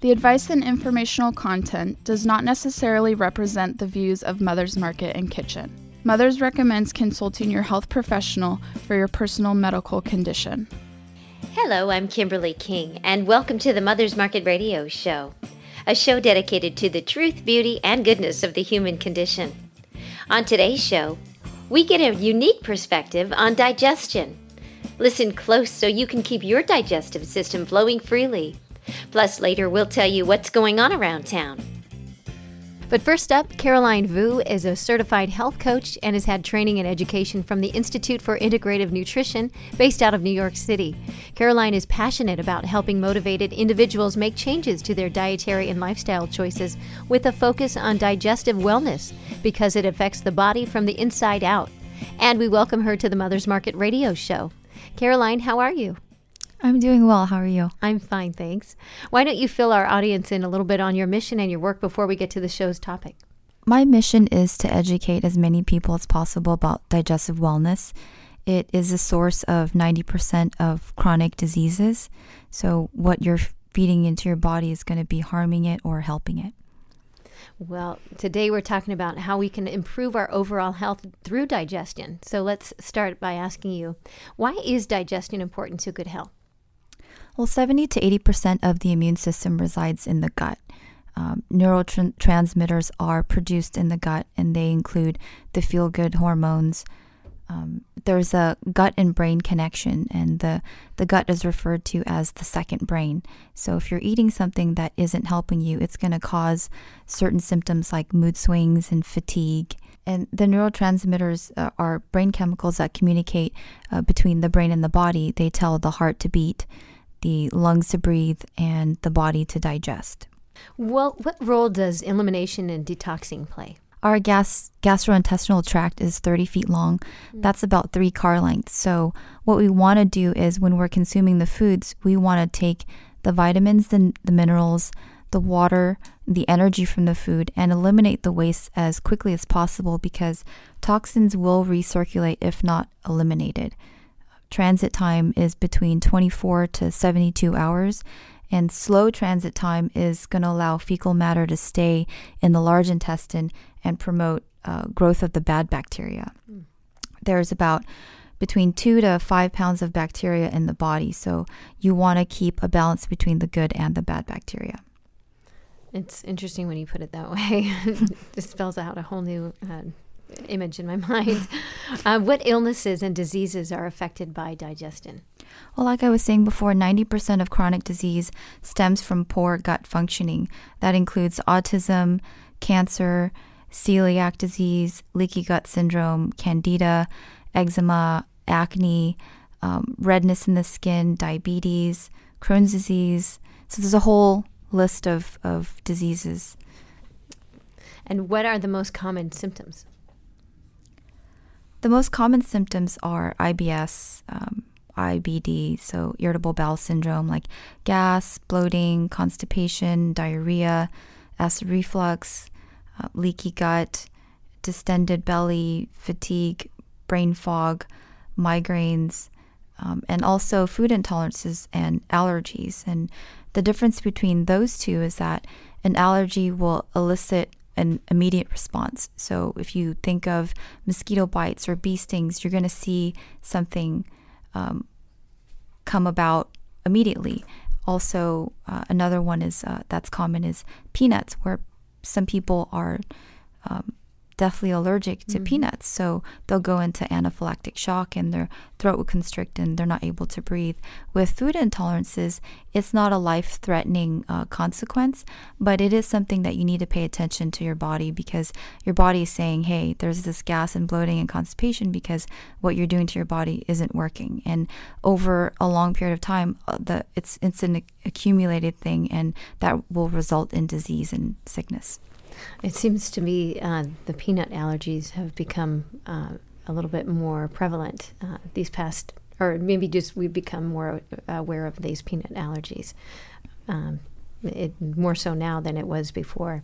The advice and informational content does not necessarily represent the views of Mother's Market and Kitchen. Mother's recommends consulting your health professional for your personal medical condition. Hello, I'm Kimberly King, and welcome to the Mother's Market Radio Show, a show dedicated to the truth, beauty, and goodness of the human condition. On today's show, we get a unique perspective on digestion. Listen close so you can keep your digestive system flowing freely Plus, later we'll tell you what's going on around town. But first up, Caroline Vu is a certified health coach and has had training and education from the Institute for Integrative Nutrition based out of New York City. Caroline is passionate about helping motivated individuals make changes to their dietary and lifestyle choices with a focus on digestive wellness because it affects the body from the inside out. And we welcome her to the Mother's Market radio show. Caroline, how are you? I'm doing well. How are you? I'm fine, thanks. Why don't you fill our audience in a little bit on your mission and your work before we get to the show's topic? My mission is to educate as many people as possible about digestive wellness. It is a source of 90% of chronic diseases. So, what you're feeding into your body is going to be harming it or helping it. Well, today we're talking about how we can improve our overall health through digestion. So, let's start by asking you why is digestion important to good health? Well, 70 to 80% of the immune system resides in the gut. Um, neurotransmitters are produced in the gut, and they include the feel good hormones. Um, there's a gut and brain connection, and the, the gut is referred to as the second brain. So, if you're eating something that isn't helping you, it's going to cause certain symptoms like mood swings and fatigue. And the neurotransmitters uh, are brain chemicals that communicate uh, between the brain and the body. They tell the heart to beat the lungs to breathe, and the body to digest. Well, what role does elimination and detoxing play? Our gas gastrointestinal tract is 30 feet long. Mm. That's about three car lengths. So, what we want to do is when we're consuming the foods, we want to take the vitamins, the, the minerals, the water, the energy from the food, and eliminate the waste as quickly as possible because toxins will recirculate if not eliminated transit time is between 24 to 72 hours, and slow transit time is going to allow fecal matter to stay in the large intestine and promote uh, growth of the bad bacteria. Mm. There's about between two to five pounds of bacteria in the body, so you want to keep a balance between the good and the bad bacteria. It's interesting when you put it that way. it spells out a whole new uh, image in my mind. Uh, what illnesses and diseases are affected by digestion? Well, like I was saying before, 90% of chronic disease stems from poor gut functioning. That includes autism, cancer, celiac disease, leaky gut syndrome, candida, eczema, acne, um, redness in the skin, diabetes, Crohn's disease. So there's a whole list of, of diseases. And what are the most common symptoms? The most common symptoms are IBS, um, IBD, so irritable bowel syndrome, like gas, bloating, constipation, diarrhea, acid reflux, uh, leaky gut, distended belly, fatigue, brain fog, migraines, um, and also food intolerances and allergies. And the difference between those two is that an allergy will elicit an immediate response. So if you think of mosquito bites or bee stings, you're going to see something um, come about immediately. Also, uh, another one is uh, that's common is peanuts, where some people are um, deathly allergic to mm-hmm. peanuts. So they'll go into anaphylactic shock and their throat will constrict and they're not able to breathe. With food intolerances, it's not a life threatening uh, consequence, but it is something that you need to pay attention to your body because your body is saying, hey, there's this gas and bloating and constipation because what you're doing to your body isn't working. And over a long period of time, uh, the, it's, it's an accumulated thing and that will result in disease and sickness. It seems to me uh, the peanut allergies have become uh, a little bit more prevalent uh, these past, or maybe just we've become more aware of these peanut allergies. Um, it, more so now than it was before.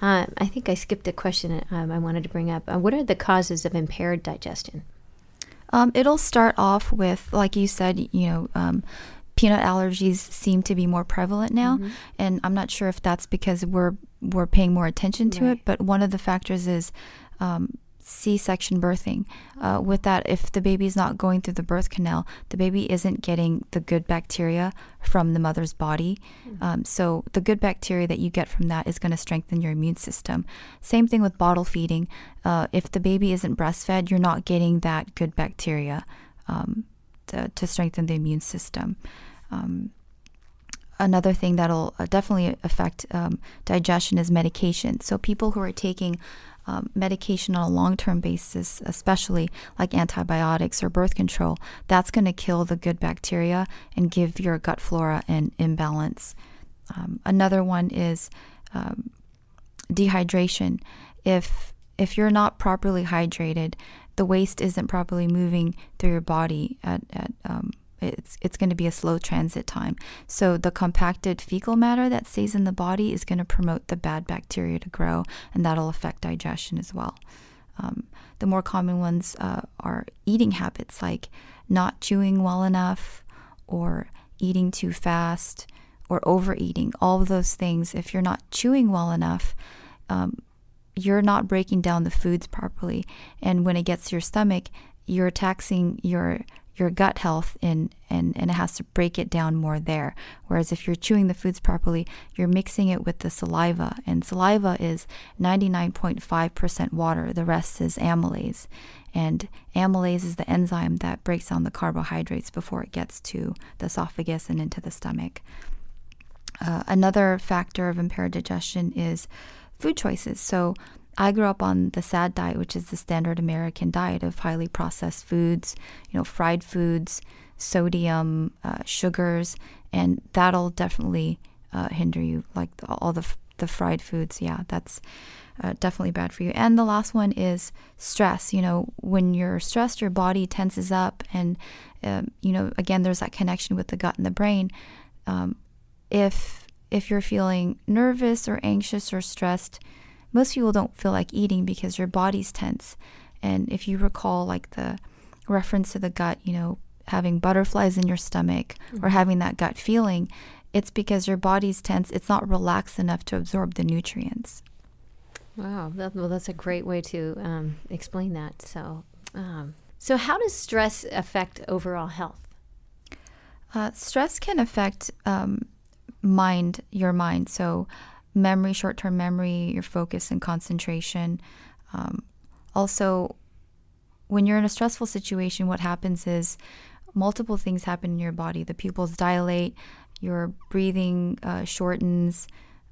Uh, I think I skipped a question um, I wanted to bring up. Uh, what are the causes of impaired digestion? Um, it'll start off with, like you said, you know, um, peanut allergies seem to be more prevalent now, Mm-hmm. and I'm not sure if that's because we're we're paying more attention to Right. it. But one of the factors is um, C-section birthing. Uh, with that, if the baby's not going through the birth canal, the baby isn't getting the good bacteria from the mother's body. Um, so the good bacteria that you get from that is going to strengthen your immune system. Same thing with bottle feeding. Uh, if the baby isn't breastfed, you're not getting that good bacteria um, to, to strengthen the immune system. Um, another thing that'll uh, definitely affect um, digestion is medication. So people who are taking um, medication on a long-term basis, especially like antibiotics or birth control, that's going to kill the good bacteria and give your gut flora an imbalance. Um, another one is um, dehydration. If if you're not properly hydrated, the waste isn't properly moving through your body at, at um, it's it's going to be a slow transit time. So the compacted fecal matter that stays in the body is going to promote the bad bacteria to grow, and that'll affect digestion as well. Um, the more common ones uh, are eating habits like not chewing well enough, or eating too fast, or overeating. All of those things, if you're not chewing well enough, um, you're not breaking down the foods properly, and when it gets to your stomach, you're taxing your your gut health in and, and it has to break it down more there. Whereas if you're chewing the foods properly, you're mixing it with the saliva. And saliva is 99.5% water, the rest is amylase. And amylase is the enzyme that breaks down the carbohydrates before it gets to the esophagus and into the stomach. Uh, another factor of impaired digestion is food choices. So I grew up on the SAD diet, which is the standard American diet of highly processed foods, you know, fried foods, sodium, uh, sugars, and that'll definitely uh, hinder you. Like all the the fried foods, yeah, that's uh, definitely bad for you. And the last one is stress. You know, when you're stressed, your body tenses up, and um, you know, again, there's that connection with the gut and the brain. Um, if if you're feeling nervous or anxious or stressed, most people don't feel like eating because your body's tense. And if you recall, like the reference to the gut, you know, having butterflies in your stomach or having that gut feeling, it's because your body's tense. It's not relaxed enough to absorb the nutrients. Wow. That, well, that's a great way to um, explain that. So, um, so how does stress affect overall health? Uh, stress can affect um, mind, your mind. So, memory, short term memory, your focus and concentration. Um, also, when you're in a stressful situation, what happens is multiple things happen in your body. The pupils dilate, your breathing uh, shortens,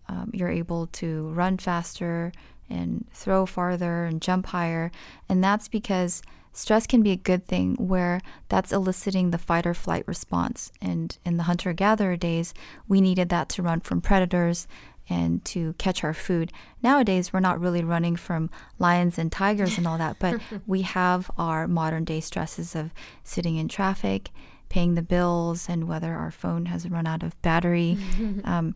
um, you're able to run faster and throw farther and jump higher. And that's because stress can be a good thing where that's eliciting the fight or flight response. And in the hunter gatherer days, we needed that to run from predators and to catch our food. Nowadays, we're not really running from lions and tigers and all that, but we have our modern day stresses of sitting in traffic, paying the bills, and whether our phone has run out of battery. um,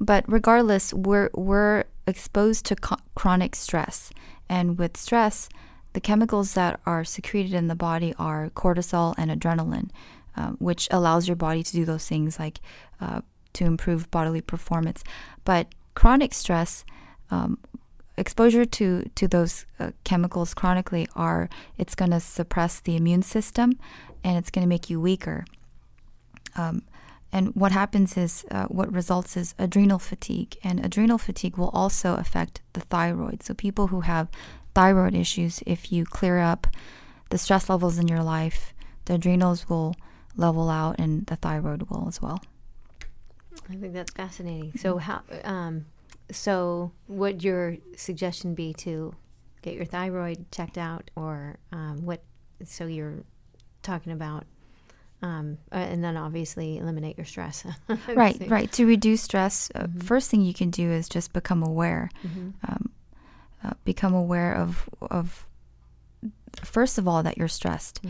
but regardless, we're we're exposed to co- chronic stress, and with stress, the chemicals that are secreted in the body are cortisol and adrenaline, um, which allows your body to do those things like uh, to improve bodily performance. But chronic stress, um, exposure to to those uh, chemicals chronically are it's going to suppress the immune system, and it's going to make you weaker. Um, and what happens is, uh, what results is adrenal fatigue. And adrenal fatigue will also affect the thyroid. So, people who have thyroid issues, if you clear up the stress levels in your life, the adrenals will level out and the thyroid will as well. I think that's fascinating. So, how, um, so would your suggestion be to get your thyroid checked out, or um, what? So you're talking about, um, uh, and then obviously eliminate your stress. right, right. To reduce stress, uh, first thing you can do is just become aware. Um, uh, become aware of of first of all that you're stressed.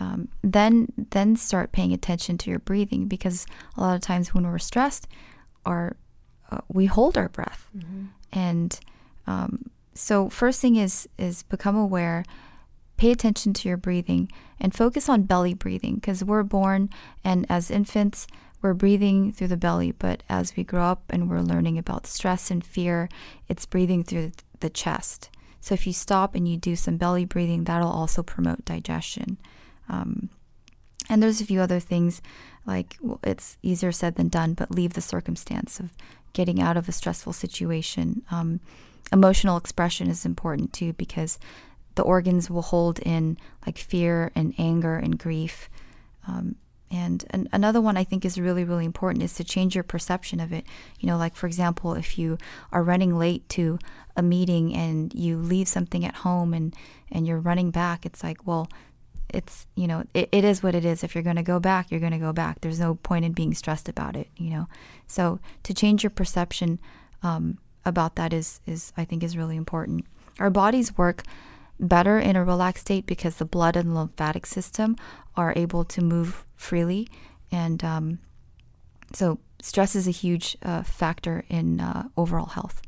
Um, then then start paying attention to your breathing because a lot of times when we're stressed, our uh, we hold our breath, and um, so first thing is is become aware. Pay attention to your breathing and focus on belly breathing because we're born and as infants we're breathing through the belly, but as we grow up and we're learning about stress and fear, it's breathing through the chest. So if you stop and you do some belly breathing, that'll also promote digestion. Um, and there's a few other things like well, it's easier said than done, but leave the circumstance of getting out of a stressful situation. Um, emotional expression is important too because the organs will hold in like fear and anger and grief. Um, and an, another one I think is really, really important is to change your perception of it. You know, like for example, if you are running late to a meeting and you leave something at home and, and you're running back, it's like, well, it's, you know, it, it is what it is. If you're going to go back, you're going to go back. There's no point in being stressed about it, you know. So to change your perception um, about that is, is, I think, is really important. Our bodies work better in a relaxed state because the blood and lymphatic system are able to move freely. And um, so stress is a huge uh, factor in uh, overall health.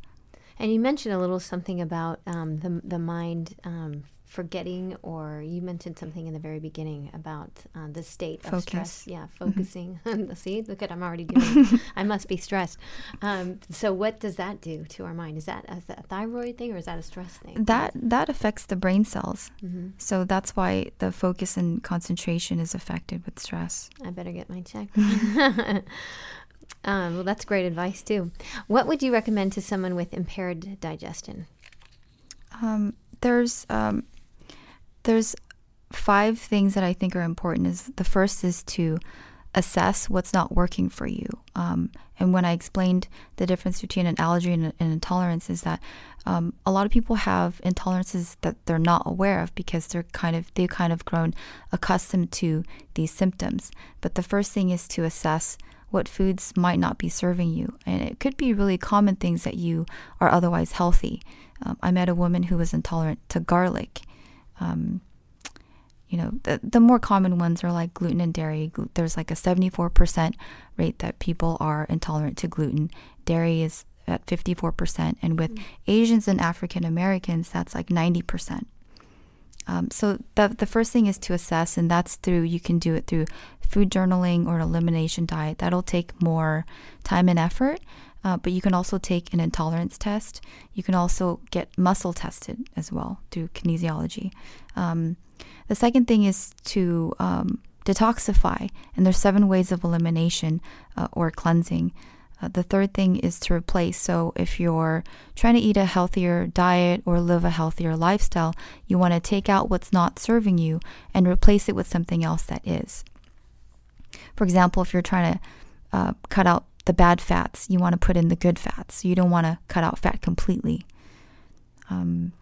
And you mentioned a little something about um, the, the mind um, forgetting, or you mentioned something in the very beginning about uh, the state of Focus. stress. Yeah, mm-hmm. focusing. Mm-hmm. See, look at I'm already doing. I must be stressed. Um, so, what does that do to our mind? Is that a, a, thyroid thing, or is that a stress thing? That that affects the brain cells. Mm-hmm. So that's why the focus and concentration is affected with stress. I better get my check. Um, well, that's great advice too. What would you recommend to someone with impaired digestion? Um, there's um, there's five things that I think are important. Is the first is to assess what's not working for you. Um, and when I explained the difference between an allergy and an intolerance, is that um, a lot of people have intolerances that they're not aware of because they're kind of they've kind of grown accustomed to these symptoms. But the first thing is to assess what foods might not be serving you, and it could be really common things that you are otherwise healthy. Um, I met a woman who was intolerant to garlic. Um, you know, the, the more common ones are like gluten and dairy. There's like a 74% rate that people are intolerant to gluten. Dairy is at 54%. And with mm. Asians and African Americans, that's like 90%. Um, so the, the first thing is to assess, and that's through, you can do it through food journaling or an elimination diet. That'll take more time and effort. Uh, but you can also take an intolerance test. You can also get muscle tested as well through kinesiology. Um, the second thing is to um, detoxify, and there's seven ways of elimination uh, or cleansing. Uh, the third thing is to replace. So, if you're trying to eat a healthier diet or live a healthier lifestyle, you want to take out what's not serving you and replace it with something else that is. For example, if you're trying to uh, cut out the bad fats. You want to put in the good fats. You don't want to cut out fat completely. Um,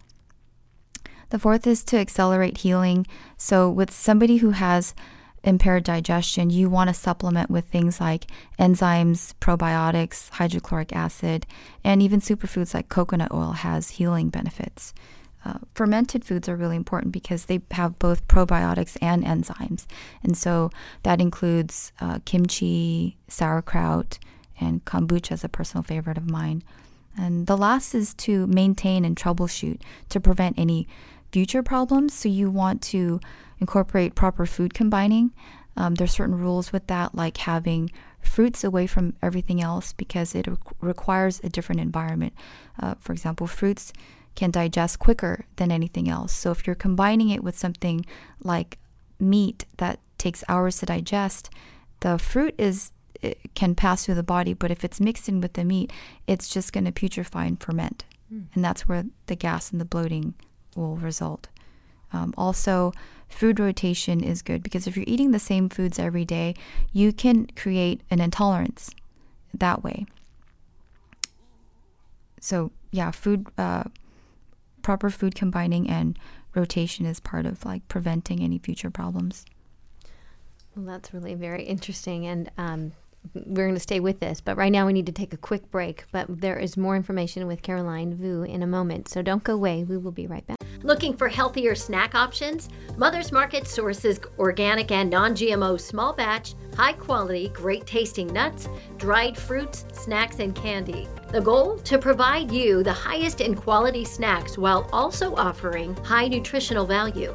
the fourth is to accelerate healing. So, with somebody who has impaired digestion, you want to supplement with things like enzymes, probiotics, hydrochloric acid, and even superfoods like coconut oil has healing benefits. Uh, fermented foods are really important because they have both probiotics and enzymes. And so that includes uh, kimchi, sauerkraut, and kombucha is a personal favorite of mine. And the last is to maintain and troubleshoot to prevent any future problems. So you want to incorporate proper food combining. Um, there's certain rules with that, like having fruits away from everything else because it re- requires a different environment. Uh, for example, fruits can digest quicker than anything else. So if you're combining it with something like meat that takes hours to digest, the fruit is can pass through the body, but if it's mixed in with the meat, it's just going to putrefy and ferment. Mm. And that's where the gas and the bloating will result. Um, also, food rotation is good because if you're eating the same foods every day, you can create an intolerance that way. So, yeah, food, uh, proper food combining and rotation is part of like preventing any future problems. Well, that's really very interesting. And um, we're going to stay with this, but right now we need to take a quick break. But there is more information with Caroline Vu in a moment, so don't go away. We will be right back. Looking for healthier snack options? Mother's Market sources organic and non GMO small batch, high quality, great tasting nuts, dried fruits, snacks, and candy. The goal? To provide you the highest in quality snacks while also offering high nutritional value.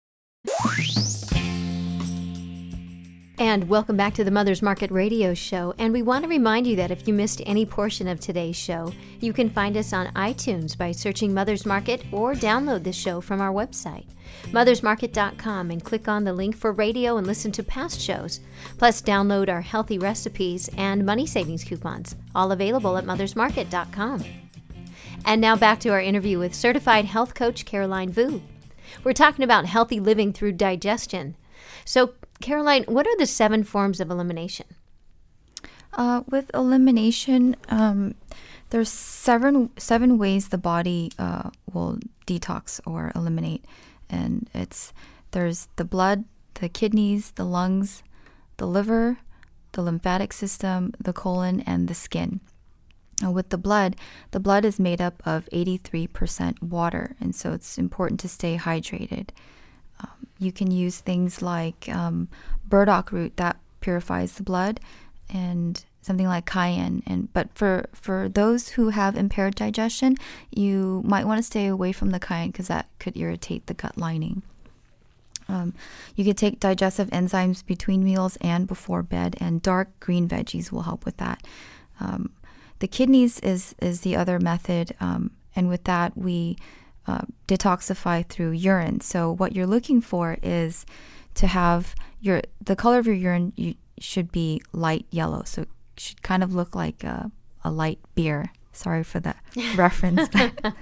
And welcome back to the Mother's Market Radio Show. And we want to remind you that if you missed any portion of today's show, you can find us on iTunes by searching Mother's Market or download the show from our website, mothersmarket.com, and click on the link for radio and listen to past shows. Plus, download our healthy recipes and money savings coupons, all available at mothersmarket.com. And now back to our interview with certified health coach Caroline Vu. We're talking about healthy living through digestion. So, Caroline, what are the seven forms of elimination? Uh, with elimination, um, there's seven seven ways the body uh, will detox or eliminate, and it's there's the blood, the kidneys, the lungs, the liver, the lymphatic system, the colon, and the skin. With the blood, the blood is made up of 83% water, and so it's important to stay hydrated. Um, you can use things like um, burdock root that purifies the blood, and something like cayenne. And but for for those who have impaired digestion, you might want to stay away from the cayenne because that could irritate the gut lining. Um, you could take digestive enzymes between meals and before bed, and dark green veggies will help with that. Um, the kidneys is is the other method, um, and with that we uh, detoxify through urine. So what you're looking for is to have your the color of your urine you, should be light yellow. So it should kind of look like a, a light beer. Sorry for the reference.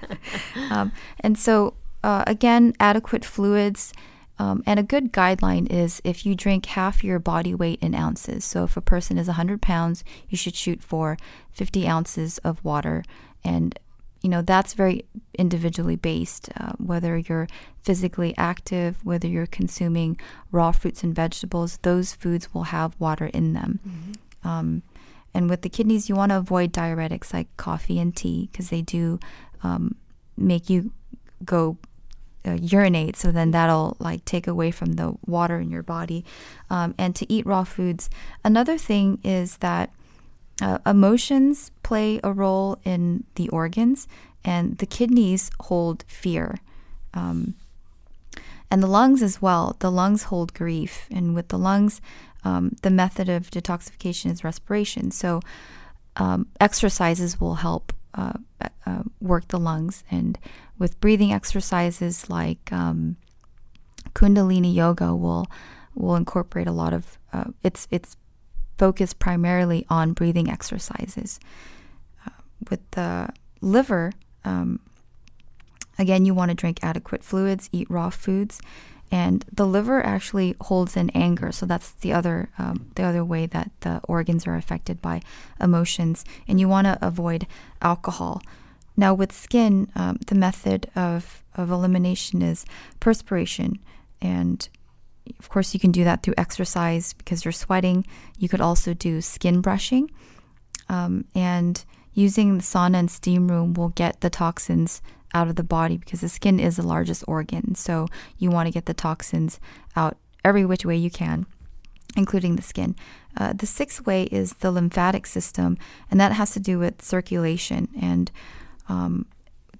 um, and so uh, again, adequate fluids. Um, and a good guideline is if you drink half your body weight in ounces. So if a person is 100 pounds, you should shoot for 50 ounces of water. And you know that's very individually based uh, whether you're physically active whether you're consuming raw fruits and vegetables those foods will have water in them. Mm-hmm. um, and with the kidneys you want to avoid diuretics like coffee and tea because they do um, make you go uh, urinate so then that'll like take away from the water in your body. Um, and to eat raw foods. Another thing is that uh, emotions play a role in the organs, and the kidneys hold fear. Um, and the lungs as well. The lungs hold grief. And with the lungs, um, the method of detoxification is respiration. So um, exercises will help uh, uh, work the lungs. And with breathing exercises like um, Kundalini yoga will will incorporate a lot of uh, it's it's focus primarily on breathing exercises. Uh, with the liver, um, again, you want to drink adequate fluids, eat raw foods, and the liver actually holds in anger. So that's the other um, the other way that the organs are affected by emotions, and you want to avoid alcohol. Now, with skin, um, the method of, of elimination is perspiration, and of course, you can do that through exercise because you're sweating. You could also do skin brushing. Um, and using the sauna and steam room will get the toxins out of the body because the skin is the largest organ. So you want to get the toxins out every which way you can, including the skin. Uh, the sixth way is the lymphatic system, and that has to do with circulation. And um,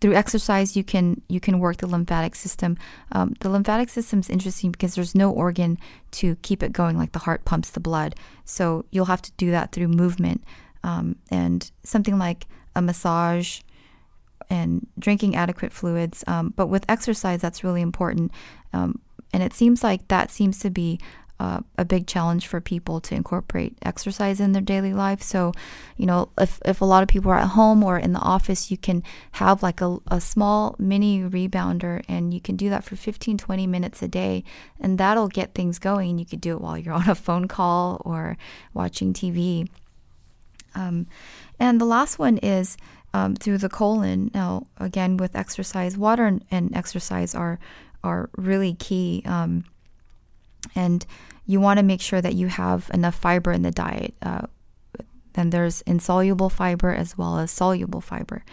through exercise you can you can work the lymphatic system um, the lymphatic system is interesting because there's no organ to keep it going like the heart pumps the blood so you'll have to do that through movement um, and something like a massage and drinking adequate fluids um, but with exercise that's really important um, and it seems like that seems to be uh, a big challenge for people to incorporate exercise in their daily life. So, you know, if, if a lot of people are at home or in the office, you can have like a, a small mini rebounder and you can do that for 15, 20 minutes a day. And that'll get things going. You could do it while you're on a phone call or watching TV. Um, and the last one is um, through the colon. Now, again, with exercise, water and, and exercise are are really key. Um, and you want to make sure that you have enough fiber in the diet. Uh, then there's insoluble fiber as well as soluble fiber.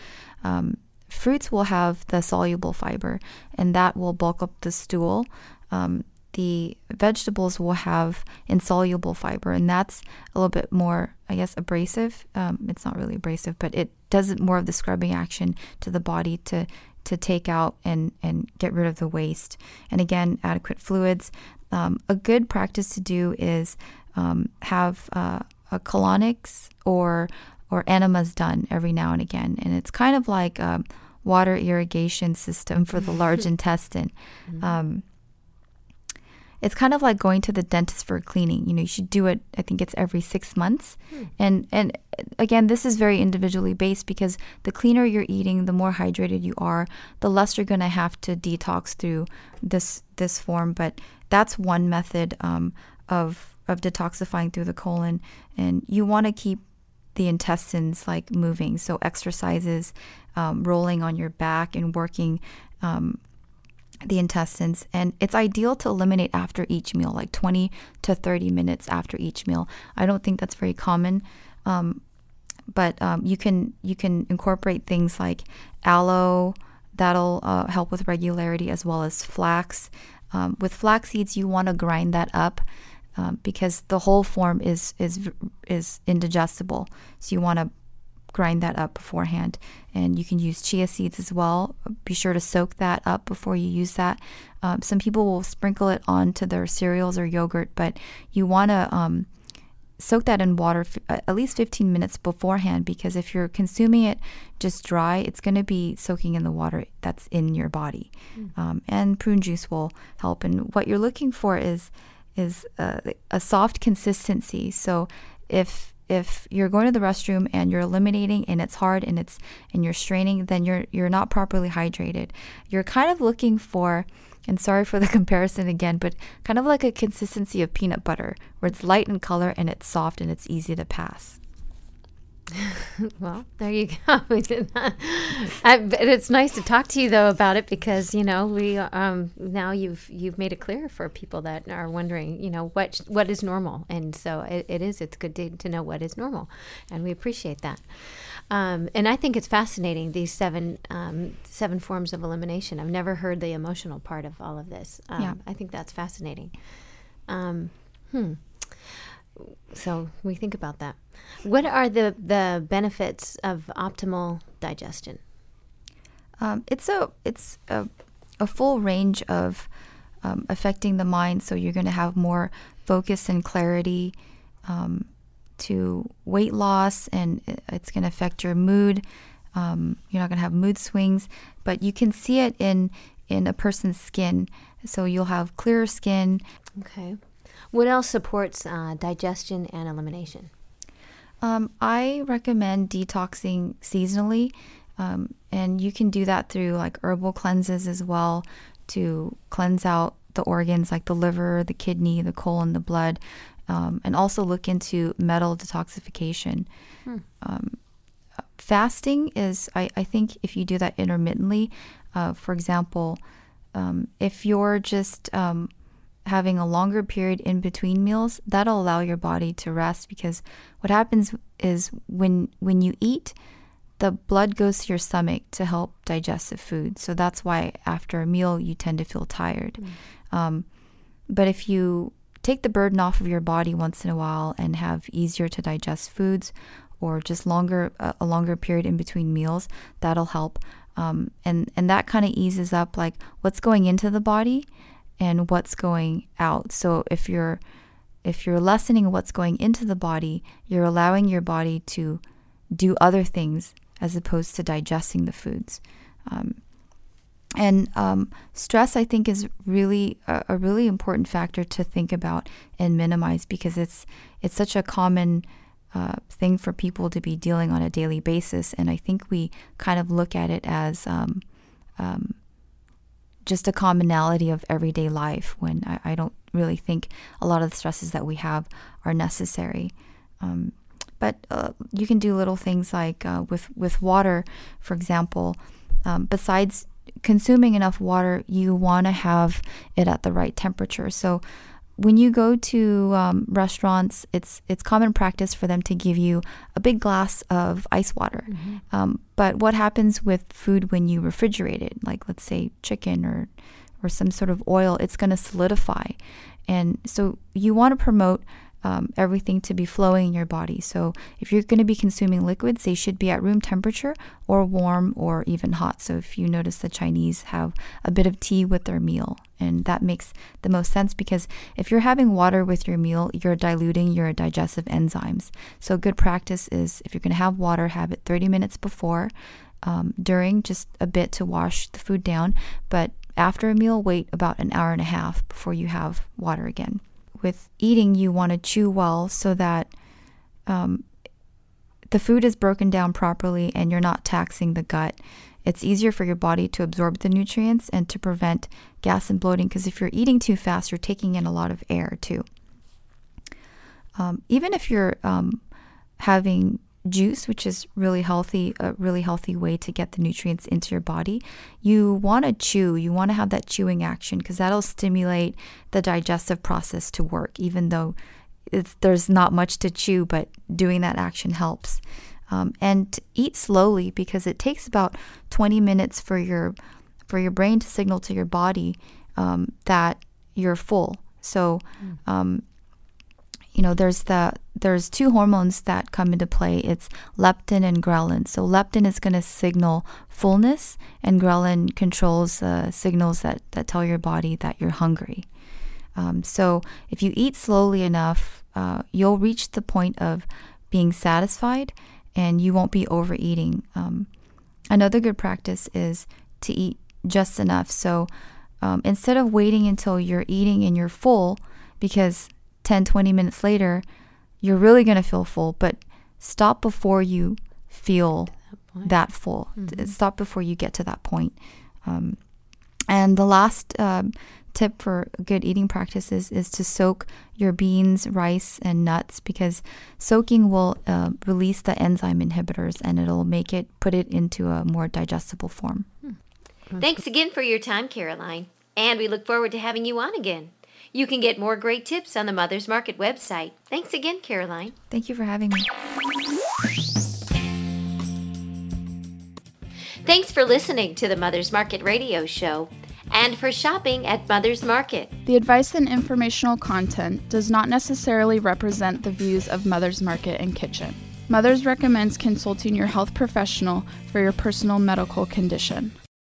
Um, fruits will have the soluble fiber, and that will bulk up the stool. Um, the vegetables will have insoluble fiber, and that's a little bit more, I guess, abrasive. Um, it's not really abrasive, but it does more of the scrubbing action to the body to to take out and and get rid of the waste. And again, adequate fluids. Um, a good practice to do is um, have uh, a colonics or or enemas done every now and again, and it's kind of like a water irrigation system for the large intestine. Mm-hmm. It's kind of like going to the dentist for cleaning. You know, you should do it. I think it's every six months, hmm. and and again, this is very individually based because the cleaner you're eating, the more hydrated you are, the less you're going to have to detox through this this form. But that's one method um, of of detoxifying through the colon, and you want to keep the intestines like moving. So exercises, um, rolling on your back, and working um, the intestines and it's ideal to eliminate after each meal like 20 to 30 minutes after each meal. I don't think that's very common um, but um, you can you can incorporate things like aloe that'll uh, help with regularity as well as flax. Um, with flax seeds you want to grind that up um, because the whole form is is is indigestible. So you want to grind that up beforehand. And you can use chia seeds as well. Be sure to soak that up before you use that. Um, some people will sprinkle it onto their cereals or yogurt, but you want to um, soak that in water f- at least 15 minutes beforehand because if you're consuming it just dry, it's going to be soaking in the water that's in your body. Mm. Um, and prune juice will help. And what you're looking for is is a, a soft consistency. So if if you're going to the restroom and you're eliminating and it's hard and it's and you're straining then you're you're not properly hydrated. You're kind of looking for and sorry for the comparison again but kind of like a consistency of peanut butter where it's light in color and it's soft and it's easy to pass well, there you go. We did I, it's nice to talk to you though about it because you know we um, now you've you've made it clear for people that are wondering you know what what is normal, and so it, it is. It's good to, to know what is normal, and we appreciate that. Um, and I think it's fascinating these seven um, seven forms of elimination. I've never heard the emotional part of all of this. Um, yeah. I think that's fascinating. Um, hmm so we think about that. What are the the benefits of optimal digestion? Um, it's a it's a, a full range of um, affecting the mind. So you're going to have more focus and clarity um, to weight loss, and it's going to affect your mood. Um, you're not going to have mood swings, but you can see it in in a person's skin. So you'll have clearer skin. Okay. What else supports uh, digestion and elimination? Um, I recommend detoxing seasonally, um, and you can do that through like herbal cleanses as well to cleanse out the organs like the liver, the kidney, the colon, the blood, um, and also look into metal detoxification. Hmm. Um, fasting is, I, I, think, if you do that intermittently, uh, for example, um, if you're just um, having a longer period in between meals, that'll allow your body to rest because what happens is when when you eat, the blood goes to your stomach to help digest the food. So that's why after a meal you tend to feel tired. Mm. Um, but if you take the burden off of your body once in a while and have easier to digest foods or just longer uh, a longer period in between meals, that'll help. Um, and and that kind of eases up like what's going into the body and what's going out. So if you're if you're lessening what's going into the body, you're allowing your body to do other things as opposed to digesting the foods. Um, and um, stress, I think, is really a, a, really important factor to think about and minimize because it's it's such a common uh, thing for people to be dealing on a daily basis. And I think we kind of look at it as um, um, just a commonality of everyday life when I, I, don't really think a lot of the stresses that we have are necessary. Um, but uh, you can do little things like uh, with, with water, for example, um, besides consuming enough water, you want to have it at the right temperature. So when you go to um, restaurants, it's it's common practice for them to give you a big glass of ice water. Mm-hmm. Um, but what happens with food when you refrigerate it, like let's say chicken or or some sort of oil, it's going to solidify, and so you want to promote um, everything to be flowing in your body. So if you're going to be consuming liquids, they should be at room temperature or warm or even hot. So if you notice the Chinese have a bit of tea with their meal, and that makes the most sense because if you're having water with your meal, you're diluting your digestive enzymes. So good practice is if you're going to have water, have it 30 minutes before. Um, during just a bit to wash the food down, but after a meal, wait about an hour and a half before you have water again with eating, you want to chew well so that um, the food is broken down properly and you're not taxing the gut. It's easier for your body to absorb the nutrients and to prevent gas and bloating because if you're eating too fast, you're taking in a lot of air too. Um, even if you're um, having juice, which is really healthy, a really healthy way to get the nutrients into your body, you want to chew. You want to have that chewing action because that'll stimulate the digestive process to work, even though there's not much to chew, but doing that action helps. Um, and eat slowly because it takes about 20 minutes for your for your brain to signal to your body um, that you're full. So mm. um, you know, there's the there's two hormones that come into play. It's leptin and ghrelin. So leptin is going to signal fullness, and ghrelin controls uh, signals that that tell your body that you're hungry. Um, so if you eat slowly enough, uh, you'll reach the point of being satisfied, and you won't be overeating. Um, another good practice is to eat just enough. So um, instead of waiting until you're eating and you're full, because 10, 20 minutes later, you're really going to feel full, but stop before you feel that, that full. Mm-hmm. Stop before you get to that point. Um, and the last um, tip for good eating practices is to soak your beans, rice, and nuts because soaking will uh, release the enzyme inhibitors and it'll make it put it into a more digestible form. Hmm. Thanks again for your time, Caroline. And we look forward to having you on again. You can get more great tips on the Mother's Market website. Thanks again, Caroline. Thank you for having me. Thanks for listening to the Mother's Market radio show and for shopping at Mother's Market. The advice and informational content does not necessarily represent the views of Mother's Market and Kitchen. Mothers recommends consulting your health professional for your personal medical condition.